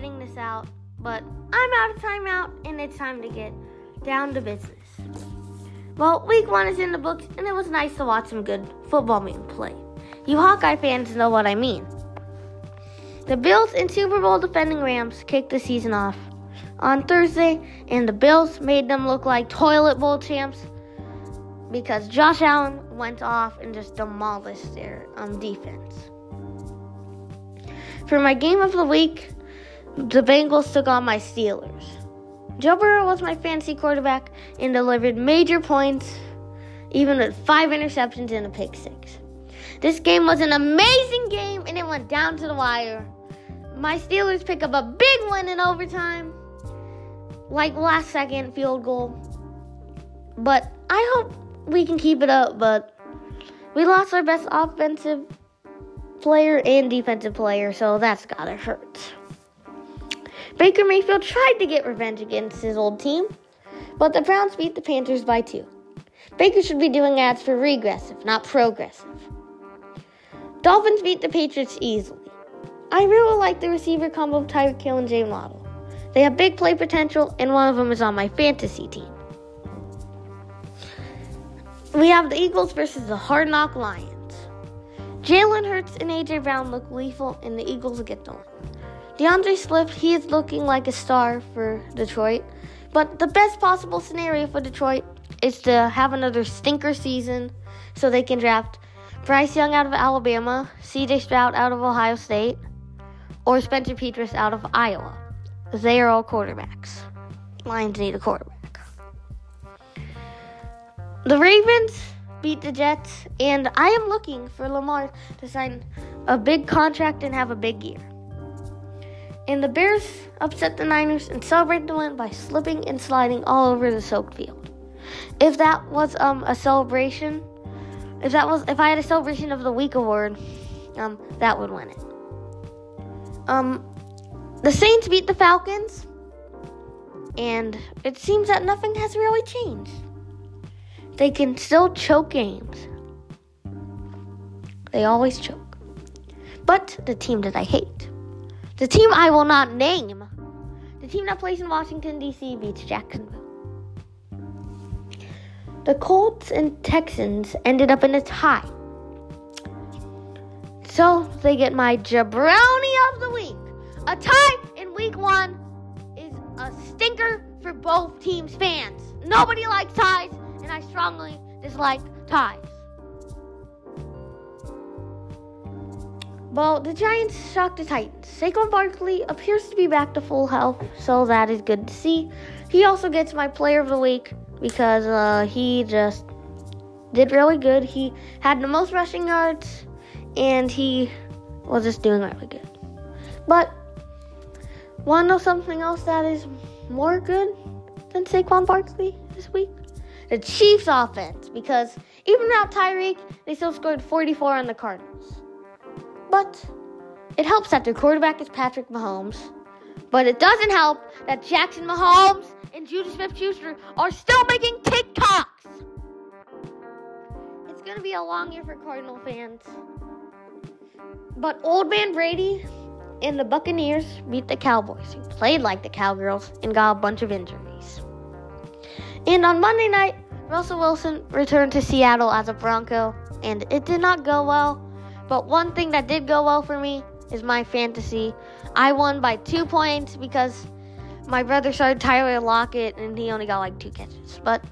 getting this out, but I'm out of timeout and it's time to get down to business. Well, week one is in the books, and it was nice to watch some good football being played. You Hawkeye fans know what I mean. The Bills and Super Bowl defending Rams kicked the season off on Thursday, and the Bills made them look like toilet bowl champs because Josh Allen went off and just demolished their um, defense. For my game of the week, the Bengals took on my Steelers. Joe Burrow was my fantasy quarterback and delivered major points, even with five interceptions and a pick six. This game was an amazing game and it went down to the wire. My Steelers pick up a big win in overtime, like last second field goal. But I hope we can keep it up, but we lost our best offensive player and defensive player, so that's gotta hurt. Baker Mayfield tried to get revenge against his old team, but the Browns beat the Panthers by two. Baker should be doing ads for regressive, not progressive. Dolphins beat the Patriots easily. I really like the receiver combo of Tyreek Hill and Jay Waddle. They have big play potential, and one of them is on my fantasy team. We have the Eagles versus the Hard Knock Lions. Jalen Hurts and AJ Brown look lethal, and the Eagles get the win. D'Andre Swift, he is looking like a star for Detroit, but the best possible scenario for Detroit is to have another stinker season so they can draft Bryce Young out of Alabama, CJ Stroud out of Ohio State, or Spencer Petras out of Iowa. They are all quarterbacks. Lions need a quarterback. The Ravens beat the Jets, and I am looking for Lamar to sign a big contract and have a big year. And the Bears upset the Niners and celebrate the win by slipping and sliding all over the soaked field. If that was um, a celebration, if that was if I had a celebration of the week award, um, that would win it. Um, the Saints beat the Falcons, and it seems that nothing has really changed they can still choke games. They always choke. But the team that I hate, the team I will not name, the team that plays in Washington, D.C. beats Jacksonville. The Colts and Texans ended up in a tie. So they get my jabroni of the week. A tie in week one is a stinker for both teams' fans. Nobody likes ties and I strongly dislike ties. Well, the Giants shocked the Titans. Saquon Barkley appears to be back to full health, so that is good to see. He also gets my player of the week because uh, he just did really good. He had the most rushing yards, and he was just doing really good. But, want to know something else that is more good than Saquon Barkley this week? the Chiefs offense because even without Tyreek, they still scored 44 on the Cardinals. But it helps that their quarterback is Patrick Mahomes. But it doesn't help that Jackson Mahomes and Juju Smith Schuster are still making TikToks. It's going to be a long year for Cardinal fans. But Old Man Brady and the Buccaneers beat the Cowboys, who played like the Cowgirls and got a bunch of injuries. And on Monday night, Russell Wilson returned to Seattle as a Bronco, and it did not go well. But one thing that did go well for me is my fantasy. I won by two points because my brother started Tyler Lockett and he only got like two catches. But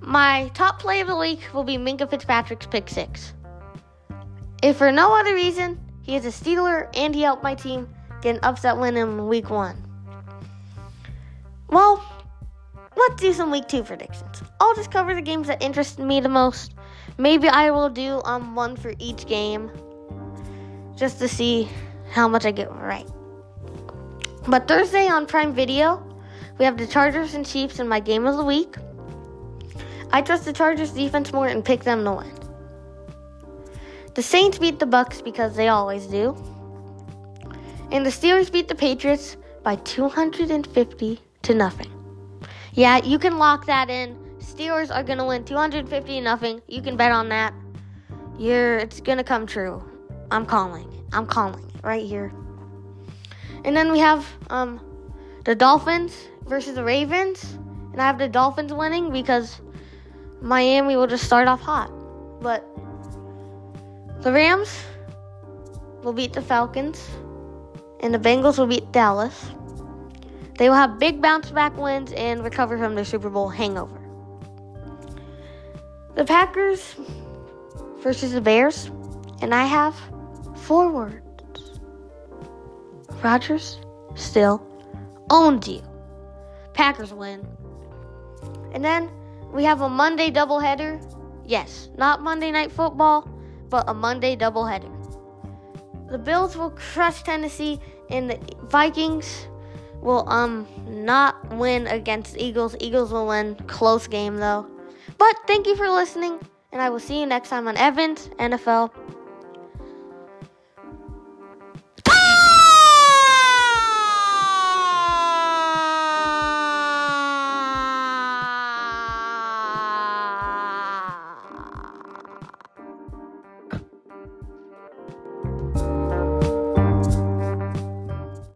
my top play of the week will be Minkah Fitzpatrick's pick six. If for no other reason, he is a Steeler and he helped my team get an upset win in week one. Well, let's do some week two predictions. I'll just cover the games that interest me the most. Maybe I will do um one for each game just to see how much I get right. But Thursday on Prime Video, we have the Chargers and Chiefs in my game of the week. I trust the Chargers defense more and pick them to win. The Saints beat the Bucks because they always do. And the Steelers beat the Patriots by 250 to nothing. Yeah, you can lock that in. Steelers are gonna win 250 nothing. You can bet on that. You're it's gonna come true. I'm calling. I'm calling right here. And then we have um, the Dolphins versus the Ravens. And I have the Dolphins winning because Miami will just start off hot. But the Rams will beat the Falcons. And the Bengals will beat Dallas. They will have big bounce back wins and recover from their Super Bowl hangover. The Packers versus the Bears, and I have four words. Rodgers still owns you. Packers win. And then we have a Monday doubleheader. Yes, not Monday night football, but a Monday doubleheader. The Bills will crush Tennessee, and the Vikings will um not win against Eagles. Eagles will win. Close game though. But thank you for listening, and I will see you next time on Evans NFL